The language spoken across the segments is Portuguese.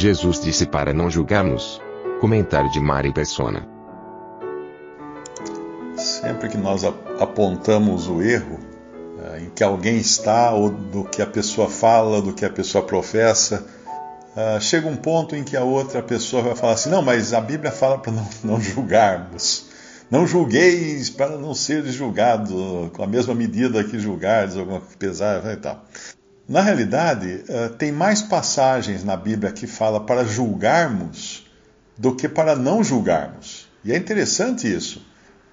Jesus disse para não julgarmos. Comentário de Mari Persona. Sempre que nós ap- apontamos o erro eh, em que alguém está, ou do que a pessoa fala, do que a pessoa professa, ah, chega um ponto em que a outra pessoa vai falar assim: não, mas a Bíblia fala para não, não julgarmos. Não julgueis para não ser julgado com a mesma medida que julgardes, alguma pesada e tal. Na realidade, eh, tem mais passagens na Bíblia que fala para julgarmos do que para não julgarmos. E é interessante isso,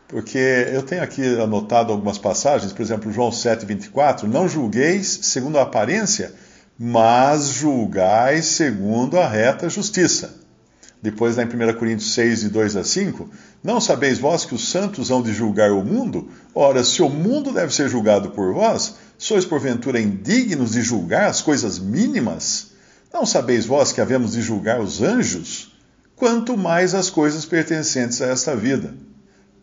porque eu tenho aqui anotado algumas passagens, por exemplo, João 7,24: Não julgueis segundo a aparência, mas julgai segundo a reta justiça. Depois, lá em 1 Coríntios 6, de 2 a 5, não sabeis vós que os santos hão de julgar o mundo? Ora, se o mundo deve ser julgado por vós, sois porventura indignos de julgar as coisas mínimas? Não sabeis vós que havemos de julgar os anjos? Quanto mais as coisas pertencentes a esta vida.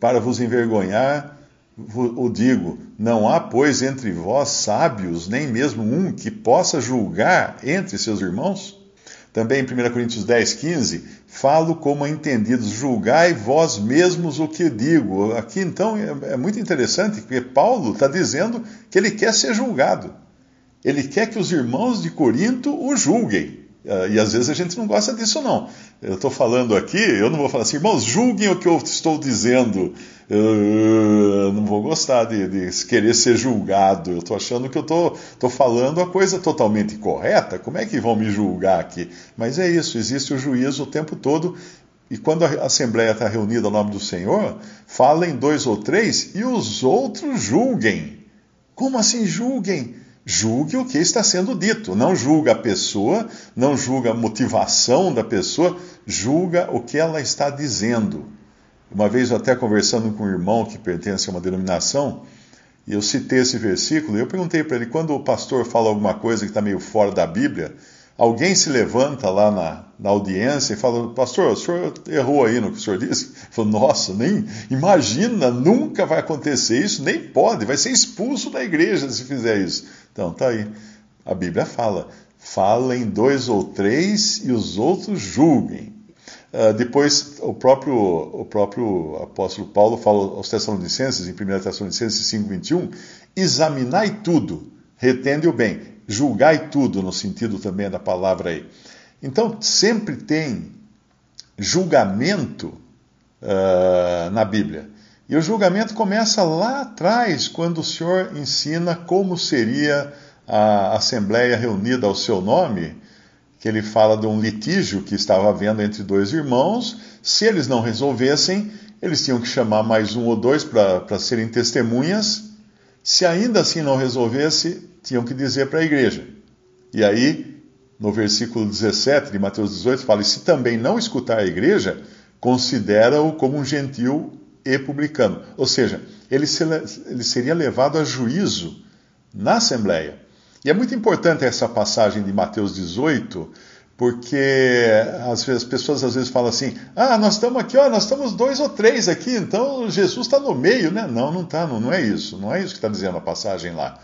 Para vos envergonhar, o digo: não há, pois, entre vós sábios, nem mesmo um que possa julgar entre seus irmãos? Também em 1 Coríntios 10, 15, falo como entendidos, julgai vós mesmos o que digo. Aqui então é muito interessante, porque Paulo está dizendo que ele quer ser julgado. Ele quer que os irmãos de Corinto o julguem. E às vezes a gente não gosta disso, não. Eu estou falando aqui, eu não vou falar assim, irmãos, julguem o que eu estou dizendo. Eu não vou gostar de, de querer ser julgado. Eu estou achando que eu estou falando a coisa totalmente correta. Como é que vão me julgar aqui? Mas é isso, existe o juízo o tempo todo. E quando a Assembleia está reunida ao nome do Senhor, falem dois ou três e os outros julguem. Como assim julguem? Julgue o que está sendo dito. Não julga a pessoa, não julga a motivação da pessoa, julga o que ela está dizendo. Uma vez, eu até conversando com um irmão que pertence a uma denominação, e eu citei esse versículo, e eu perguntei para ele: quando o pastor fala alguma coisa que está meio fora da Bíblia, alguém se levanta lá na, na audiência e fala: Pastor, o senhor errou aí no que o senhor disse? Falou: Nossa, nem imagina, nunca vai acontecer isso, nem pode, vai ser expulso da igreja se fizer isso. Então, tá aí. A Bíblia fala: falem dois ou três e os outros julguem. Uh, depois, o próprio, o próprio apóstolo Paulo fala aos Tessalonicenses, em 1 Tessalonicenses 5,21, examinai tudo, retende o bem, julgai tudo, no sentido também da palavra aí. Então, sempre tem julgamento uh, na Bíblia. E o julgamento começa lá atrás, quando o Senhor ensina como seria a Assembleia reunida ao seu nome, que ele fala de um litígio que estava havendo entre dois irmãos. Se eles não resolvessem, eles tinham que chamar mais um ou dois para serem testemunhas. Se ainda assim não resolvesse, tinham que dizer para a igreja. E aí, no versículo 17 de Mateus 18, fala: E se também não escutar a igreja, considera-o como um gentil e publicano. Ou seja, ele, seria levado a juízo na Assembleia. E é muito importante essa passagem de Mateus 18, porque as, as pessoas às vezes falam assim: ah, nós estamos aqui, ó, nós estamos dois ou três aqui, então Jesus está no meio, né? Não, não está, não, não é isso, não é isso que está dizendo a passagem lá.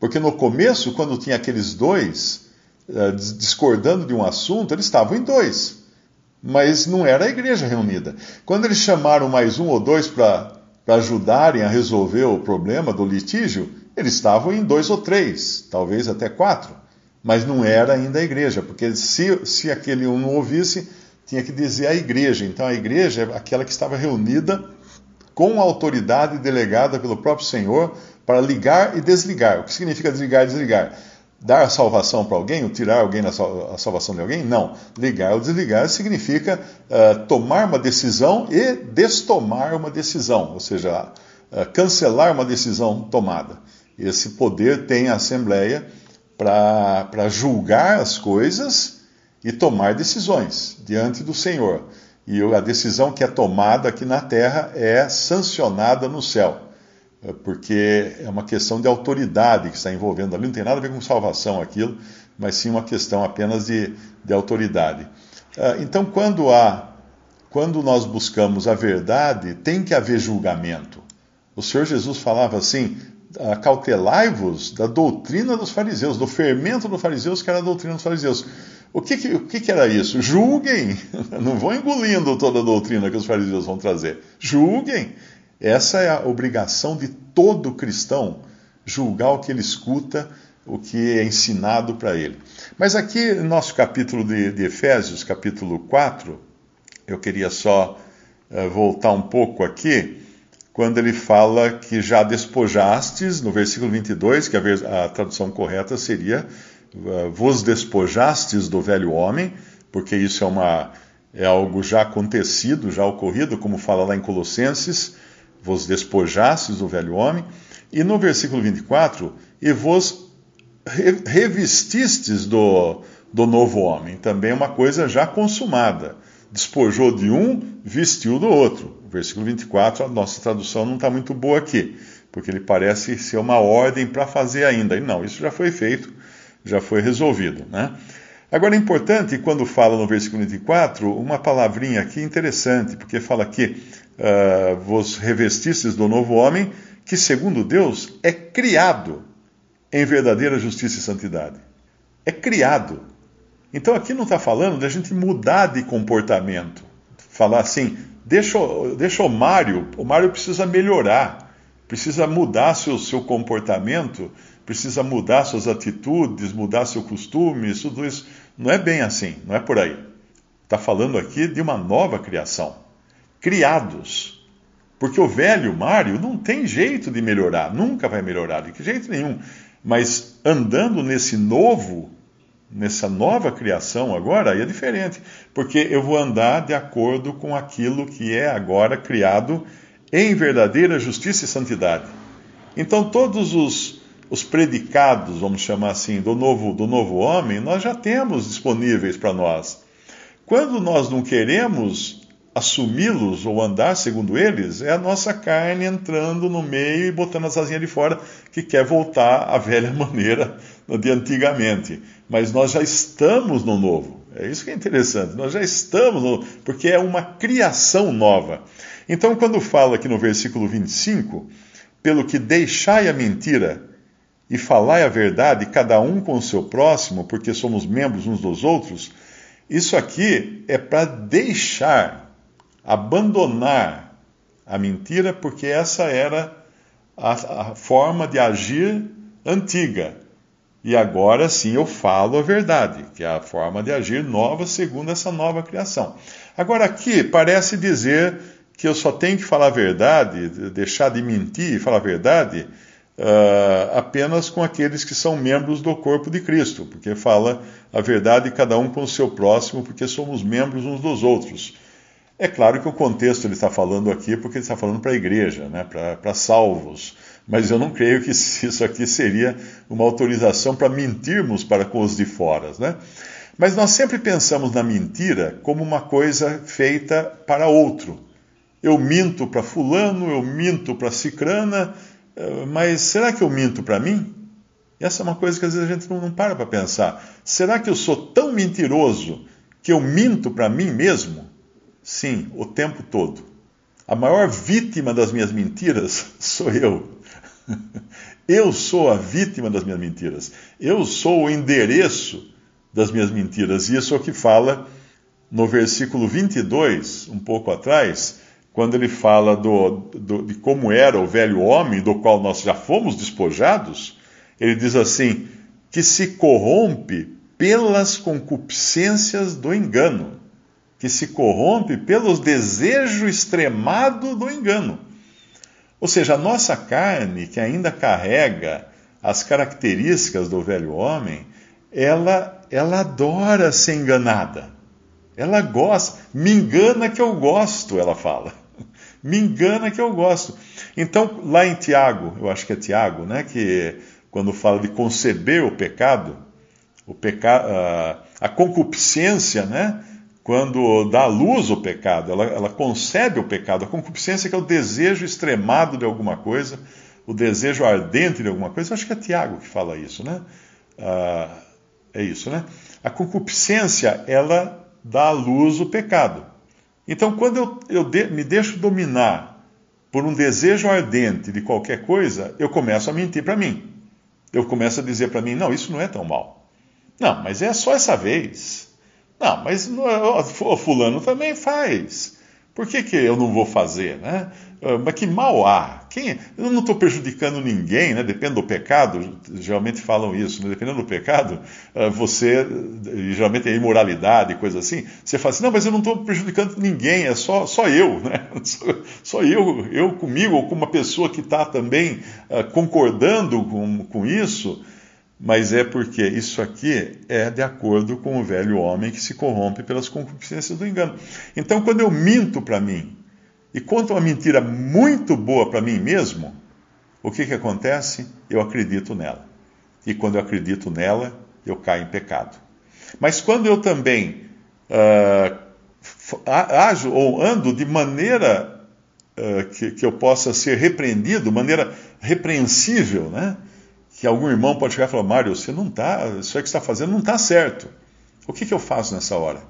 Porque no começo, quando tinha aqueles dois uh, discordando de um assunto, eles estavam em dois, mas não era a igreja reunida. Quando eles chamaram mais um ou dois para ajudarem a resolver o problema do litígio, eles estavam em dois ou três, talvez até quatro, mas não era ainda a igreja, porque se, se aquele um não ouvisse, tinha que dizer a igreja. Então a igreja é aquela que estava reunida com a autoridade delegada pelo próprio Senhor para ligar e desligar. O que significa desligar e desligar? Dar a salvação para alguém, ou tirar alguém a salvação de alguém? Não. Ligar ou desligar significa uh, tomar uma decisão e destomar uma decisão, ou seja, uh, cancelar uma decisão tomada. Esse poder tem a Assembleia para julgar as coisas e tomar decisões diante do Senhor. E a decisão que é tomada aqui na terra é sancionada no céu, porque é uma questão de autoridade que está envolvendo ali, não tem nada a ver com salvação aquilo, mas sim uma questão apenas de, de autoridade. Ah, então, quando há, quando nós buscamos a verdade, tem que haver julgamento. O Senhor Jesus falava assim: cautelai-vos da doutrina dos fariseus, do fermento dos fariseus, que era a doutrina dos fariseus. O que, que, o que era isso? Julguem, não vão engolindo toda a doutrina que os fariseus vão trazer. Julguem. Essa é a obrigação de todo cristão, julgar o que ele escuta, o que é ensinado para ele. Mas aqui, no nosso capítulo de, de, Efésios, capítulo 4, eu queria só uh, voltar um pouco aqui quando ele fala que já despojastes, no versículo 22, que a, a tradução correta seria uh, vos despojastes do velho homem, porque isso é, uma, é algo já acontecido, já ocorrido, como fala lá em Colossenses, vos despojastes do velho homem. E no versículo 24, e vos revestistes do, do novo homem, também uma coisa já consumada. Despojou de um, vestiu do outro versículo 24, a nossa tradução não está muito boa aqui, porque ele parece ser uma ordem para fazer ainda. E não, isso já foi feito, já foi resolvido. Né? Agora é importante, quando fala no versículo 24, uma palavrinha aqui interessante, porque fala aqui, uh, vos revestistes do novo homem, que segundo Deus é criado em verdadeira justiça e santidade. É criado. Então aqui não está falando de a gente mudar de comportamento. Falar assim, Deixa, deixa o Mário, o Mário precisa melhorar, precisa mudar seu, seu comportamento, precisa mudar suas atitudes, mudar seu costume, tudo isso. Não é bem assim, não é por aí. Está falando aqui de uma nova criação. Criados. Porque o velho Mário não tem jeito de melhorar, nunca vai melhorar, de jeito nenhum. Mas andando nesse novo nessa nova criação agora, aí é diferente, porque eu vou andar de acordo com aquilo que é agora criado em verdadeira justiça e santidade. Então, todos os, os predicados, vamos chamar assim, do novo, do novo homem, nós já temos disponíveis para nós. Quando nós não queremos assumi-los ou andar segundo eles, é a nossa carne entrando no meio e botando as asinhas de fora, que quer voltar à velha maneira de antigamente. Mas nós já estamos no novo. É isso que é interessante. Nós já estamos no porque é uma criação nova. Então, quando fala aqui no versículo 25, pelo que deixai a mentira e falai a verdade, cada um com o seu próximo, porque somos membros uns dos outros, isso aqui é para deixar, abandonar a mentira, porque essa era a, a forma de agir antiga. E agora sim eu falo a verdade, que é a forma de agir nova segundo essa nova criação. Agora aqui parece dizer que eu só tenho que falar a verdade, deixar de mentir e falar a verdade uh, apenas com aqueles que são membros do corpo de Cristo, porque fala a verdade cada um com o seu próximo, porque somos membros uns dos outros. É claro que o contexto ele está falando aqui porque ele está falando para a igreja, né, para salvos mas eu não creio que isso aqui seria uma autorização para mentirmos para com os de fora, né? Mas nós sempre pensamos na mentira como uma coisa feita para outro. Eu minto para fulano, eu minto para cicrana, eh, mas será que eu minto para mim? Essa é uma coisa que às vezes a gente não para para pensar. Será que eu sou tão mentiroso que eu minto para mim mesmo? Sim, o tempo todo. A maior vítima das minhas mentiras sou eu. Eu sou a vítima das minhas mentiras. Eu sou o endereço das minhas mentiras. E isso é o que fala no versículo 22, um pouco atrás, quando ele fala do, do, de como era o velho homem, do qual nós já fomos despojados. Ele diz assim: que se corrompe pelas concupiscências do engano, que se corrompe pelos desejos extremados do engano. Ou seja, a nossa carne, que ainda carrega as características do velho homem, ela, ela adora ser enganada. Ela gosta. Me engana que eu gosto, ela fala. Me engana que eu gosto. Então, lá em Tiago, eu acho que é Tiago, né, que quando fala de conceber o pecado, o peca, a, a concupiscência, né? Quando dá à luz o pecado, ela, ela concebe o pecado. A concupiscência que é o desejo extremado de alguma coisa, o desejo ardente de alguma coisa. Eu acho que é Tiago que fala isso, né? Ah, é isso, né? A concupiscência, ela dá à luz o pecado. Então, quando eu, eu de, me deixo dominar por um desejo ardente de qualquer coisa, eu começo a mentir para mim. Eu começo a dizer para mim: não, isso não é tão mal. Não, mas é só essa vez. Não, mas o fulano também faz. Por que, que eu não vou fazer, né? Ah, mas que mal há? Quem, eu não estou prejudicando ninguém, né? Depende do pecado, geralmente falam isso, né? dependendo do pecado, ah, você, geralmente é imoralidade, coisa assim, você fala assim, não, mas eu não estou prejudicando ninguém, é só, só eu, né? Só, só eu, eu comigo, ou com uma pessoa que está também uh, concordando com, com isso, mas é porque isso aqui é de acordo com o velho homem que se corrompe pelas concupiscências do engano. Então, quando eu minto para mim e conto uma mentira muito boa para mim mesmo, o que, que acontece? Eu acredito nela. E quando eu acredito nela, eu caio em pecado. Mas quando eu também uh, ajo ou ando de maneira uh, que, que eu possa ser repreendido, maneira repreensível, né? Que algum irmão pode chegar e falar, Mário, você não está, isso aí que está fazendo não está certo. O que, que eu faço nessa hora?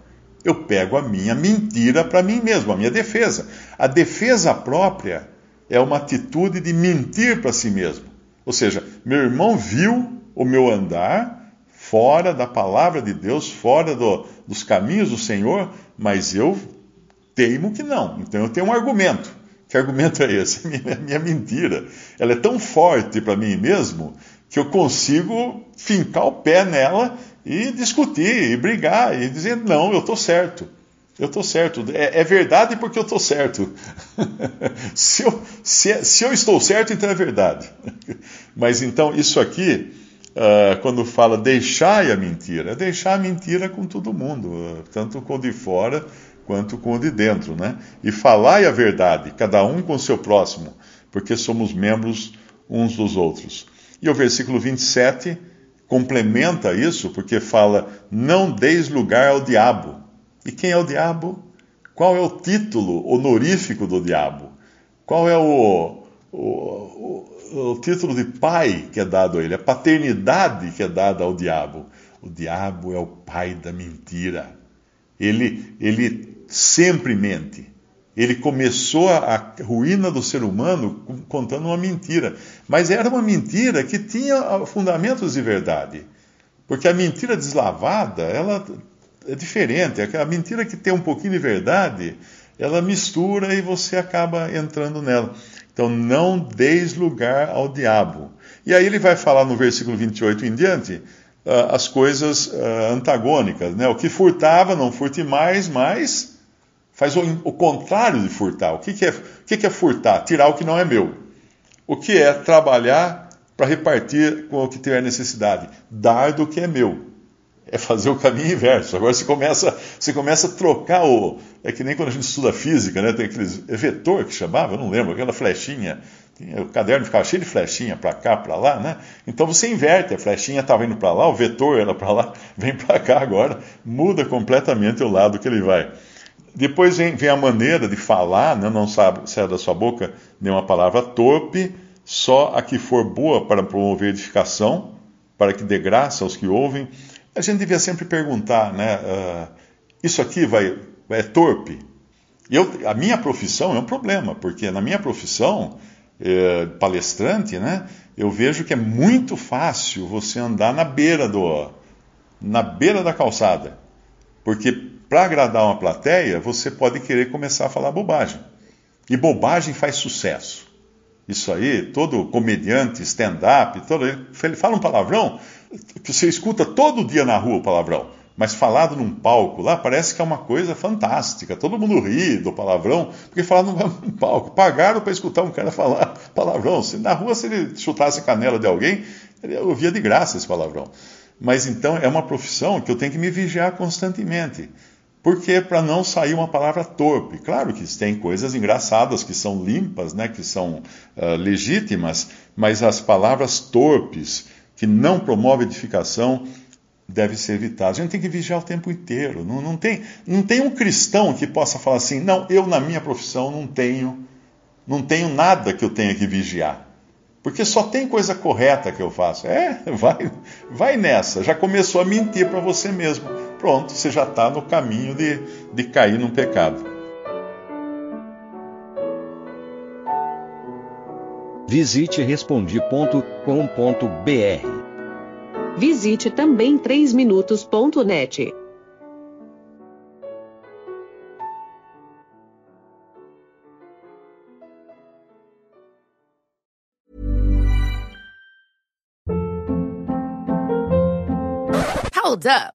Eu pego a minha mentira para mim mesmo, a minha defesa. A defesa própria é uma atitude de mentir para si mesmo. Ou seja, meu irmão viu o meu andar fora da palavra de Deus, fora do, dos caminhos do Senhor, mas eu teimo que não. Então eu tenho um argumento. Que argumento é esse? Minha, minha mentira. Ela é tão forte para mim mesmo que eu consigo fincar o pé nela e discutir, e brigar, e dizer: não, eu estou certo. Eu estou certo. É, é, verdade porque eu estou certo. se, eu, se, se, eu estou certo, então é verdade. Mas então, isso aqui, uh, quando fala deixar a mentira, é deixar a mentira com todo mundo, tanto com o de fora quanto com o de dentro, né? E falar a verdade, cada um com o seu próximo, porque somos membros uns dos outros. E o versículo 27 complementa isso, porque fala: Não deis lugar ao diabo. E quem é o diabo? Qual é o título honorífico do diabo? Qual é o, o, o, o título de pai que é dado a ele? A paternidade que é dada ao diabo? O diabo é o pai da mentira. Ele, ele sempre mente. Ele começou a ruína do ser humano contando uma mentira. Mas era uma mentira que tinha ah, fundamentos de verdade. Porque a mentira deslavada, ela é diferente. A mentira que tem um pouquinho de verdade, ela mistura e você acaba entrando nela. Então, não deis lugar ao diabo. E aí ele vai falar no versículo 28 em diante ah, as coisas ah, antagônicas. Né? O que furtava, não furte mais, mas Faz o, o contrário de furtar. O que, que, é, o que, que é furtar? Tirar o que não é meu. O que é trabalhar para repartir com o que tiver necessidade? Dar do que é meu. É fazer o caminho inverso. Agora você começa, você começa a trocar o. É que nem quando a gente estuda física, né? Tem aqueles. É vetor que chamava, não lembro, aquela flechinha. O caderno ficava cheio de flechinha para cá, para lá, né? Então você inverte, a flechinha estava indo para lá, o vetor era para lá, vem para cá agora, muda completamente o lado que ele vai. Depois vem, vem, a maneira de falar, né? não sabe, sai da sua boca nenhuma palavra torpe, só a que for boa para promover edificação, para que dê graça aos que ouvem. A gente devia sempre perguntar, né? Uh, isso aqui vai, é torpe? Eu, a minha profissão é um problema, porque na minha profissão, é, palestrante, né? Eu vejo que é muito fácil você andar na beira do, na beira da calçada, porque para agradar uma plateia, você pode querer começar a falar bobagem. E bobagem faz sucesso. Isso aí, todo comediante, stand-up, todo, ele fala um palavrão que você escuta todo dia na rua o palavrão, mas falado num palco lá parece que é uma coisa fantástica. Todo mundo ri do palavrão, porque falaram num palco. Pagaram para escutar um cara falar palavrão. Se na rua, se ele chutasse a canela de alguém, ele ouvia de graça esse palavrão. Mas então é uma profissão que eu tenho que me vigiar constantemente porque para não sair uma palavra torpe. Claro que tem coisas engraçadas que são limpas, né, que são uh, legítimas, mas as palavras torpes que não promovem edificação devem ser evitadas. A gente tem que vigiar o tempo inteiro. Não, não, tem, não tem um cristão que possa falar assim: não, eu na minha profissão não tenho, não tenho nada que eu tenha que vigiar. Porque só tem coisa correta que eu faço. É, vai, vai nessa. Já começou a mentir para você mesmo. Pronto, você já está no caminho de, de cair num pecado. Visite respondi.com.br. Visite também 3minutos.net. Hold up.